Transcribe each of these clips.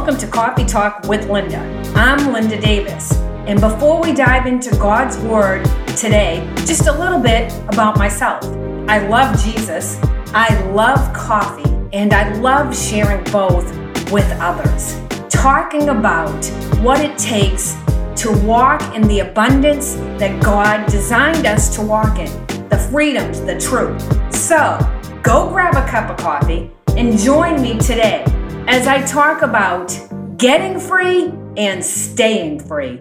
welcome to Coffee Talk with Linda. I'm Linda Davis. And before we dive into God's Word today, just a little bit about myself. I love Jesus, I love coffee, and I love sharing both with others. Talking about what it takes to walk in the abundance that God designed us to walk in, the freedoms, the truth. So, go grab a cup of coffee and join me today as I talk about getting free and staying free.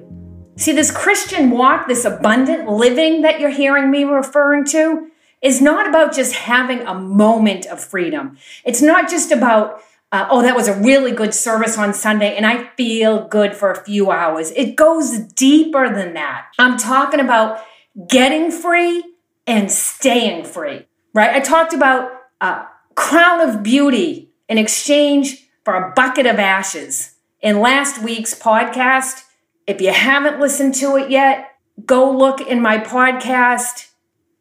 See, this Christian walk, this abundant living that you're hearing me referring to, is not about just having a moment of freedom. It's not just about, uh, oh, that was a really good service on Sunday and I feel good for a few hours. It goes deeper than that. I'm talking about getting free and staying free, right? I talked about a uh, crown of beauty in exchange for a bucket of ashes in last week's podcast. If you haven't listened to it yet, go look in my podcast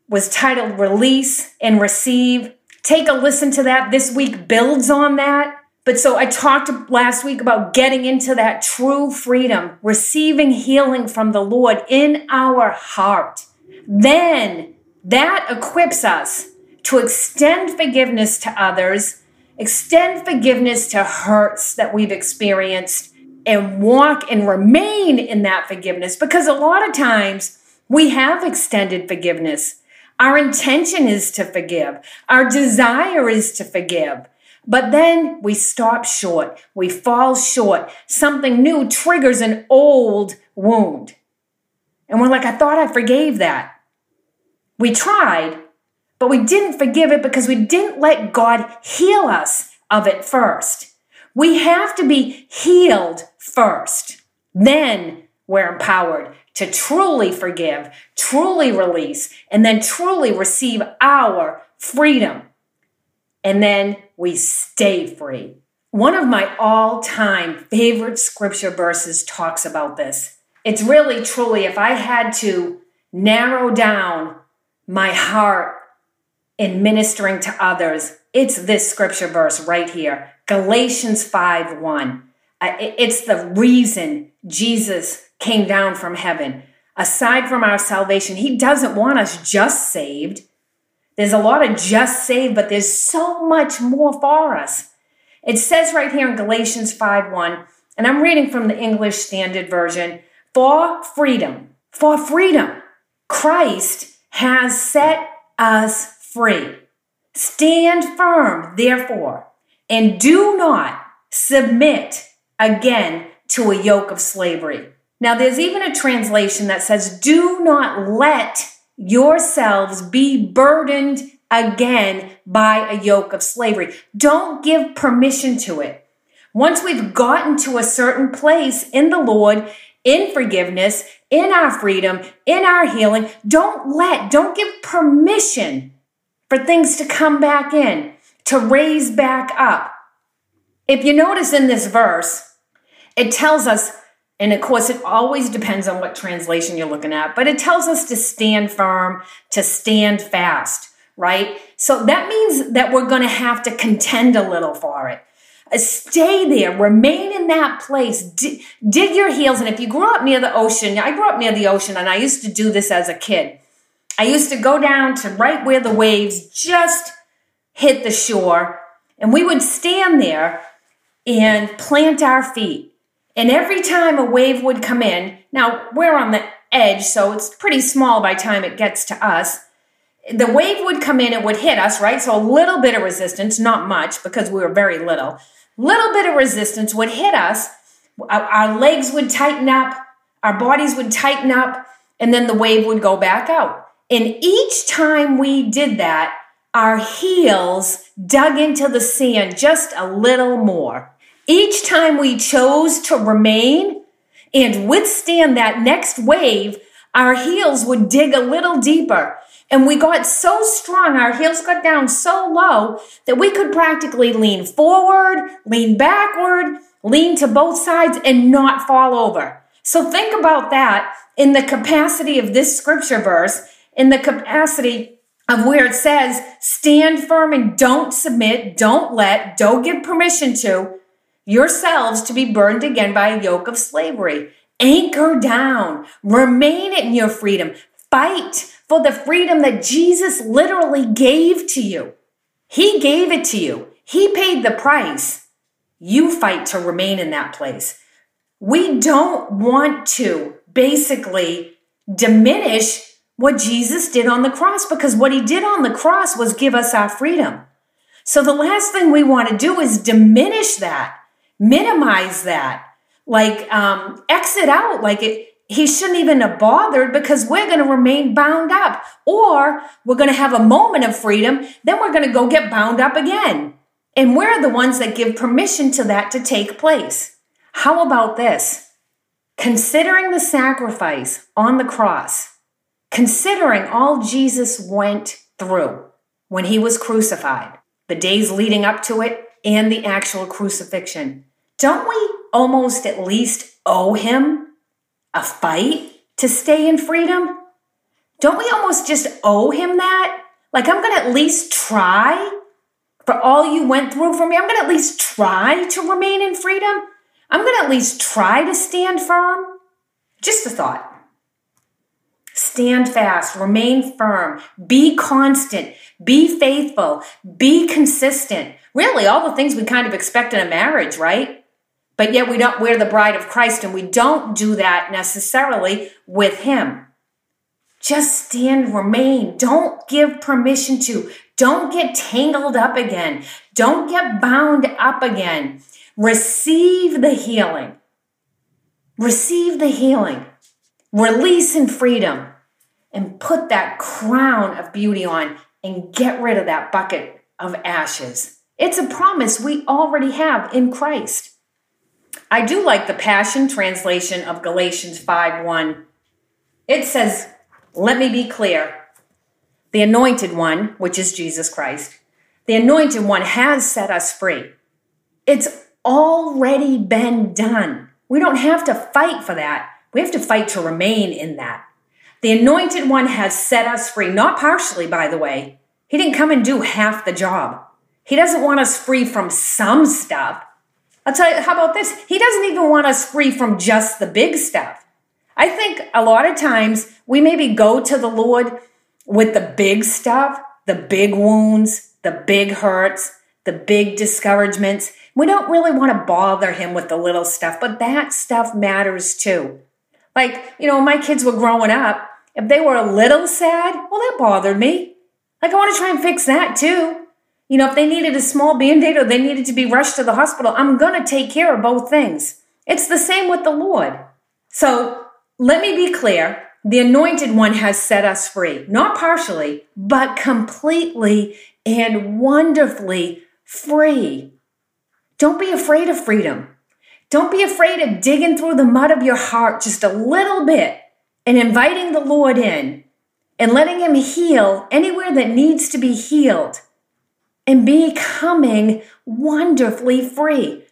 was titled Release and Receive. Take a listen to that. This week builds on that. But so I talked last week about getting into that true freedom, receiving healing from the Lord in our heart. Then that equips us to extend forgiveness to others Extend forgiveness to hurts that we've experienced and walk and remain in that forgiveness because a lot of times we have extended forgiveness. Our intention is to forgive, our desire is to forgive. But then we stop short, we fall short. Something new triggers an old wound. And we're like, I thought I forgave that. We tried, but we didn't forgive it because we didn't let God heal us of it first. We have to be healed first. Then we're empowered to truly forgive, truly release, and then truly receive our freedom. And then we stay free. One of my all time favorite scripture verses talks about this. It's really, truly, if I had to narrow down my heart in ministering to others, it's this scripture verse right here Galatians 5 1. Uh, it's the reason Jesus came down from heaven. Aside from our salvation, He doesn't want us just saved. There's a lot of just saved, but there's so much more for us. It says right here in Galatians 5 1, and I'm reading from the English Standard Version for freedom, for freedom, Christ has set us free. Stand firm, therefore, and do not submit again to a yoke of slavery. Now, there's even a translation that says, Do not let yourselves be burdened again by a yoke of slavery. Don't give permission to it. Once we've gotten to a certain place in the Lord, in forgiveness, in our freedom, in our healing, don't let, don't give permission for things to come back in, to raise back up. If you notice in this verse, it tells us, and of course, it always depends on what translation you're looking at, but it tells us to stand firm, to stand fast, right? So that means that we're going to have to contend a little for it. Uh, stay there, remain in that place, D- dig your heels. And if you grew up near the ocean, I grew up near the ocean and I used to do this as a kid. I used to go down to right where the waves just hit the shore, and we would stand there and plant our feet. And every time a wave would come in, now we're on the edge, so it's pretty small by time it gets to us. The wave would come in, it would hit us, right? So a little bit of resistance, not much because we were very little. Little bit of resistance would hit us. Our legs would tighten up, our bodies would tighten up, and then the wave would go back out. And each time we did that, our heels dug into the sand just a little more. Each time we chose to remain and withstand that next wave, our heels would dig a little deeper. And we got so strong, our heels got down so low that we could practically lean forward, lean backward, lean to both sides, and not fall over. So think about that in the capacity of this scripture verse in the capacity of where it says, stand firm and don't submit, don't let, don't give permission to. yourselves to be burned again by a yoke of slavery. Anchor down, remain in your freedom, fight for the freedom that Jesus literally gave to you. He gave it to you, He paid the price. You fight to remain in that place. We don't want to basically diminish what Jesus did on the cross because what he did on the cross was give us our freedom. So the last thing we want to do is diminish that, minimize that, like um, exit out, like it. He shouldn't even have bothered because we're going to remain bound up, or we're going to have a moment of freedom, then we're going to go get bound up again. And we're the ones that give permission to that to take place. How about this? Considering the sacrifice on the cross, considering all Jesus went through when he was crucified, the days leading up to it, and the actual crucifixion, don't we almost at least owe him a fight to stay in freedom? Don't we almost just owe him that? Like, I'm going to at least try for all you went through for me. I'm going to at least try to remain in freedom. I'm going to at least try to stand firm. Just a thought. Stand fast, remain firm, be constant, be faithful, be consistent. Really, all the things we kind of expect in a marriage, right? But yet we don't, we're the bride of Christ and we don't do that necessarily with Him. Just stand, remain. Don't give permission to. Don't get tangled up again. Don't get bound up again. Receive the healing. Receive the healing. Release in freedom and put that crown of beauty on and get rid of that bucket of ashes. It's a promise we already have in Christ. I do like the Passion translation of Galatians 5 1. It says, Let me be clear. The anointed one, which is Jesus Christ, the anointed one has set us free. It's already been done. We don't have to fight for that. We have to fight to remain in that. The anointed one has set us free, not partially, by the way. He didn't come and do half the job. He doesn't want us free from some stuff. I'll tell you, how about this? He doesn't even want us free from just the big stuff. I think a lot of times we maybe go to the Lord with the big stuff, the big wounds, the big hurts, the big discouragements. We don't really want to bother him with the little stuff, but that stuff matters too. Like, you know, my kids were growing up, if they were a little sad, well, that bothered me. Like, I want to try and fix that too. You know, if they needed a small band aid or they needed to be rushed to the hospital, I'm going to take care of both things. It's the same with the Lord. So let me be clear the anointed one has set us free, not partially, but completely and wonderfully free. Don't be afraid of freedom. Don't be afraid of digging through the mud of your heart just a little bit and inviting the Lord in and letting Him heal anywhere that needs to be healed and becoming wonderfully free.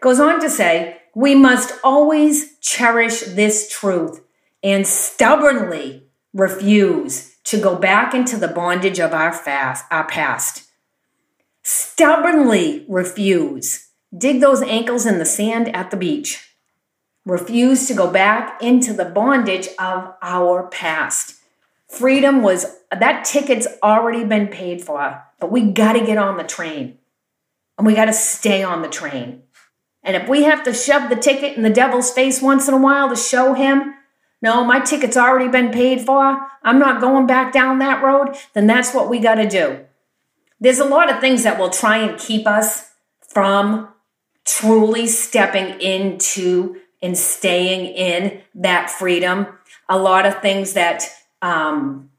Goes on to say, we must always cherish this truth and stubbornly refuse to go back into the bondage of our fast, our past stubbornly refuse, dig those ankles in the sand at the beach, refuse to go back into the bondage of our past. Freedom was that ticket's already been paid for, but we got to get on the train and we got to stay on the train. And if we have to shove the ticket in the devil's face once in a while to show him, no, my ticket's already been paid for, I'm not going back down that road, then that's what we got to do. There's a lot of things that will try and keep us from truly stepping into and staying in that freedom. A lot of things that um,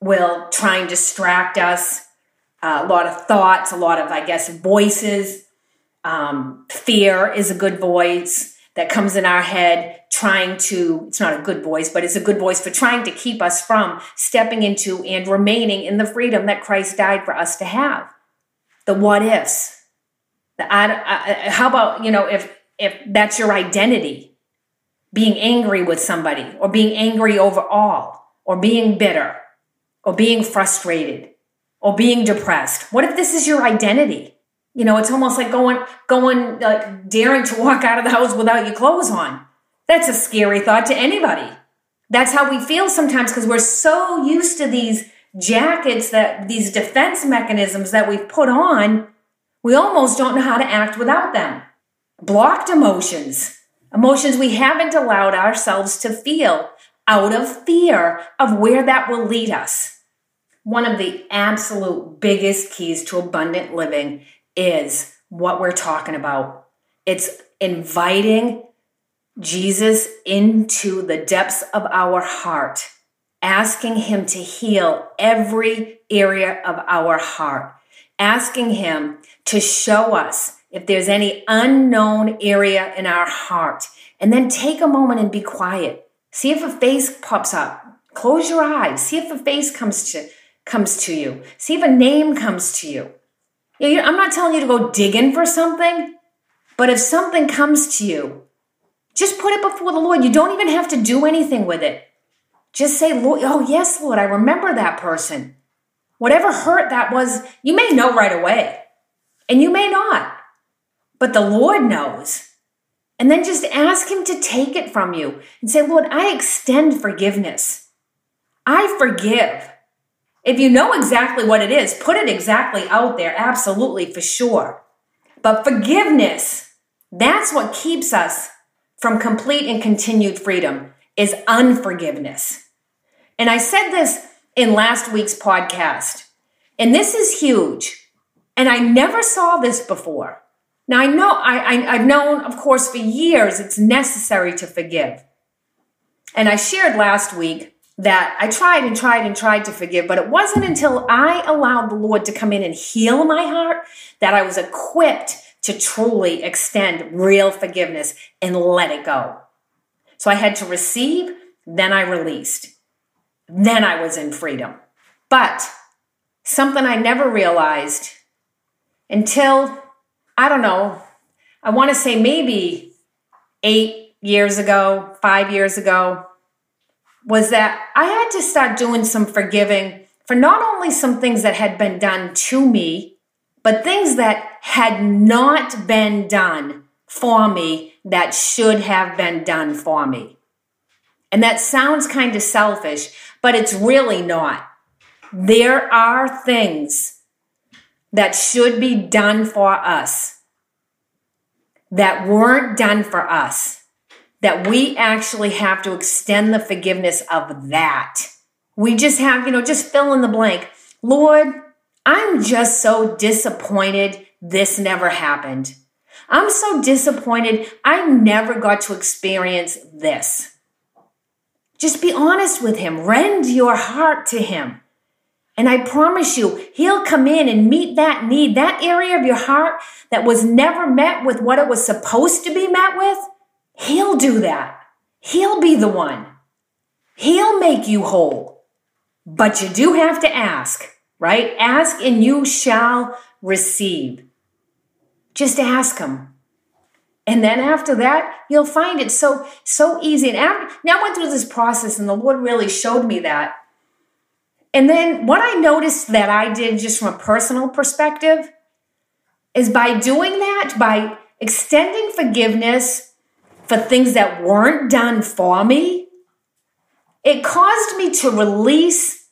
will try and distract us. Uh, a lot of thoughts, a lot of, I guess, voices. Um, fear is a good voice that comes in our head trying to, it's not a good voice, but it's a good voice for trying to keep us from stepping into and remaining in the freedom that Christ died for us to have. The what ifs. I, I, how about, you know, if, if that's your identity, being angry with somebody or being angry overall or being bitter or being frustrated or being depressed. What if this is your identity? You know, it's almost like going, going, like daring to walk out of the house without your clothes on. That's a scary thought to anybody. That's how we feel sometimes because we're so used to these jackets that these defense mechanisms that we've put on, we almost don't know how to act without them. Blocked emotions, emotions we haven't allowed ourselves to feel out of fear of where that will lead us. One of the absolute biggest keys to abundant living is what we're talking about. It's inviting Jesus into the depths of our heart, asking Him to heal every area of our heart, asking Him to show us if there's any unknown area in our heart, and then take a moment and be quiet. See if a face pops up. Close your eyes. See if a face comes to comes to you. See if a name comes to you. I'm not telling you to go digging for something, but if something comes to you, just put it before the Lord. You don't even have to do anything with it. Just say, Lord, oh, yes, Lord, I remember that person. Whatever hurt that was, you may know right away, and you may not, but the Lord knows. And then just ask Him to take it from you and say, Lord, I extend forgiveness. I forgive. If you know exactly what it is, put it exactly out there, absolutely, for sure. But forgiveness, that's what keeps us from complete and continued freedom, is unforgiveness. And I said this in last week's podcast, and this is huge. And I never saw this before. Now, I know, I, I, have known, of course, for years it's necessary to forgive. And I shared last week that I tried and tried and tried to forgive, but it wasn't until I allowed the Lord to come in and heal my heart that I was equipped to truly extend real forgiveness and let it go. So I had to receive, then I released. Then I was in freedom. But something I never realized until, I don't know, I want to say maybe eight years ago, five years ago, was that I had to start doing some forgiving for not only some things that had been done to me, but things that had not been done for me that should have been done for me. And that sounds kind of selfish, but it's really not. There are things that should be done for us that weren't done for us that we actually have to extend the forgiveness of that. We just have, you know, just fill in the blank. Lord, I'm just so disappointed this never happened. I'm so disappointed I never got to experience this. Just be honest with Him, rend your heart to Him. And I promise you, He'll come in and meet that need, that area of your heart that was never met with what it was supposed to be met with. He'll do that. He'll be the one. He'll make you whole. But you do have to ask, right? Ask and you shall receive. Just ask him. And then after that, you'll find it so so easy. And after, now I went through this process, and the Lord really showed me that. And then what I noticed that I did just from a personal perspective is by doing that, by extending forgiveness for things that weren't done for me, it caused me to release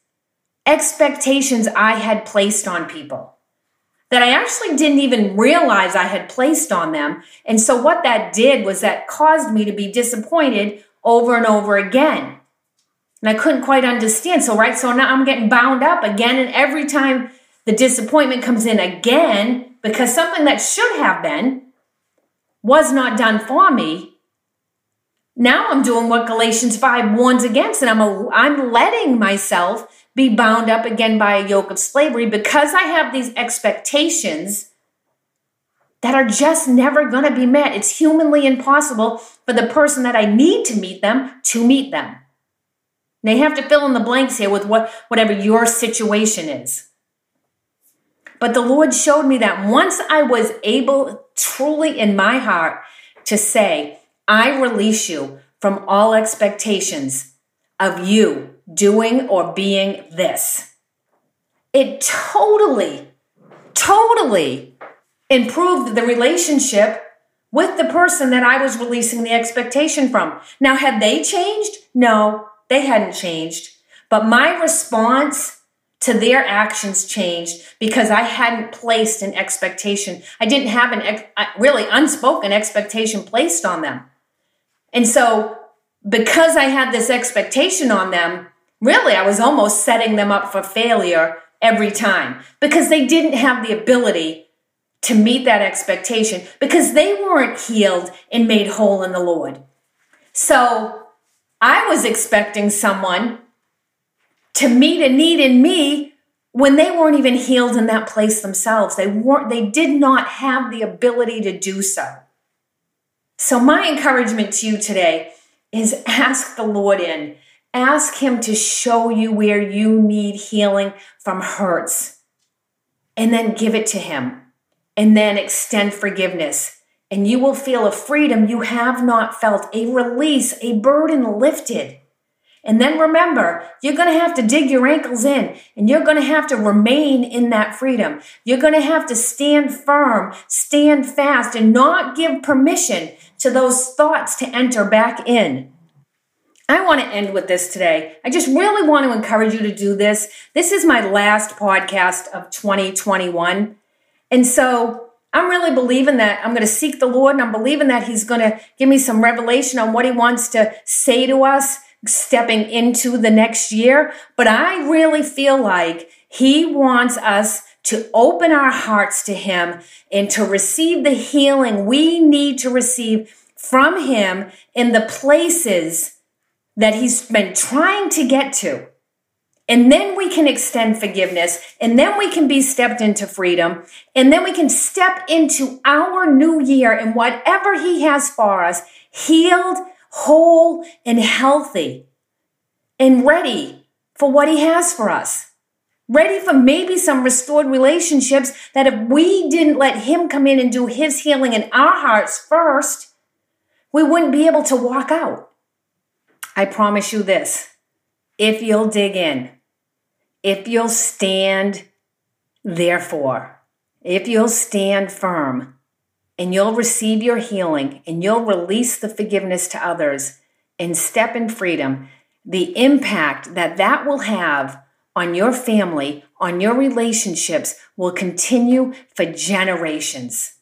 expectations I had placed on people that I actually didn't even realize I had placed on them. And so, what that did was that caused me to be disappointed over and over again. And I couldn't quite understand. So, right, so now I'm getting bound up again. And every time the disappointment comes in again, because something that should have been was not done for me, now I'm doing what Galatians 5 warns against, and I'm, a, I'm letting myself be bound up again by a yoke of slavery because I have these expectations that are just never going to be met. It's humanly impossible for the person that I need to meet them to meet them. They have to fill in the blanks here with what, whatever your situation is. But the Lord showed me that once I was able truly in my heart to say, I release you from all expectations of you doing or being this. It totally, totally improved the relationship with the person that I was releasing the expectation from. Now, had they changed? No, they hadn't changed. But my response to their actions changed because I hadn't placed an expectation. I didn't have an really unspoken expectation placed on them. And so, because I had this expectation on them, really, I was almost setting them up for failure every time because they didn't have the ability to meet that expectation because they weren't healed and made whole in the Lord. So I was expecting someone to meet a need in me when they weren't even healed in that place themselves. They weren't they did not have the ability to do so. So my encouragement to you today is ask the Lord in. Ask him to show you where you need healing from hurts. And then give it to him and then extend forgiveness. And you will feel a freedom you have not felt, a release, a burden lifted. And then remember, you're going to have to dig your ankles in and you're going to have to remain in that freedom. You're going to have to stand firm, stand fast, and not give permission to those thoughts to enter back in. I want to end with this today. I just really want to encourage you to do this. This is my last podcast of 2021. And so I'm really believing that I'm going to seek the Lord and I'm believing that He's going to give me some revelation on what He wants to say to us stepping into the next year. But I really feel like He wants us to open our hearts to Him and to receive the healing we need to receive from Him in the places that He's been trying to get to. And then we can extend forgiveness. And then we can be stepped into freedom. And then we can step into our new year and whatever He has for us, healed, whole, and healthy, and ready for what He has for us. Ready for maybe some restored relationships that if we didn't let Him come in and do His healing in our hearts first, we wouldn't be able to walk out. I promise you this if you'll dig in if you'll stand, therefore, if you'll stand firm and you'll receive your healing and you'll release the forgiveness to others and step in freedom, the impact that that will have on your family, on your relationships, will continue for generations.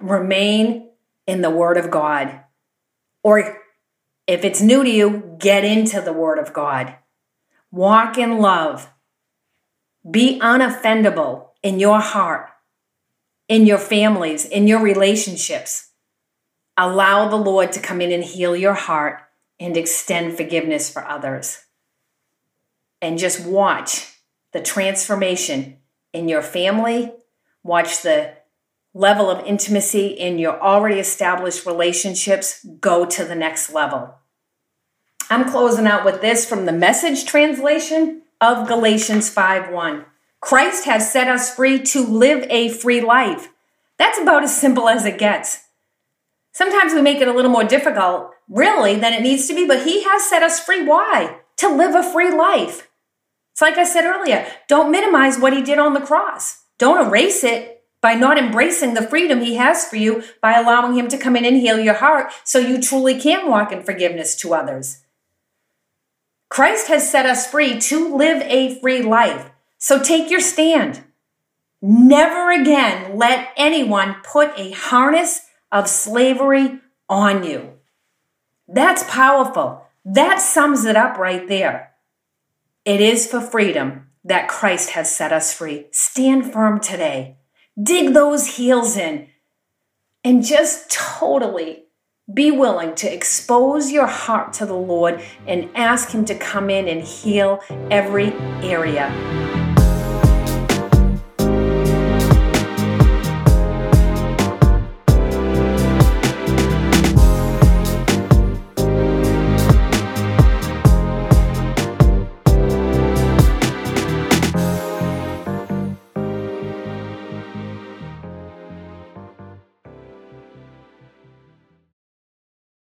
Remain in the Word of God. Or if it's new to you, get into the Word of God. Walk in love. Be unoffendable in your heart, in your families, in your relationships. Allow the Lord to come in and heal your heart and extend forgiveness for others. And just watch the transformation in your family, watch the level of intimacy in your already established relationships go to the next level. I'm closing out with this from the message translation of Galatians 5:1. Christ has set us free to live a free life. That's about as simple as it gets. Sometimes we make it a little more difficult, really, than it needs to be, but He has set us free. Why? To live a free life. It's like I said earlier don't minimize what He did on the cross, don't erase it by not embracing the freedom He has for you by allowing Him to come in and heal your heart so you truly can walk in forgiveness to others. Christ has set us free to live a free life. So take your stand. Never again let anyone put a harness of slavery on you. That's powerful. That sums it up right there. It is for freedom that Christ has set us free. Stand firm today. Dig those heels in and just totally be willing to expose your heart to the Lord and ask Him to come in and heal every area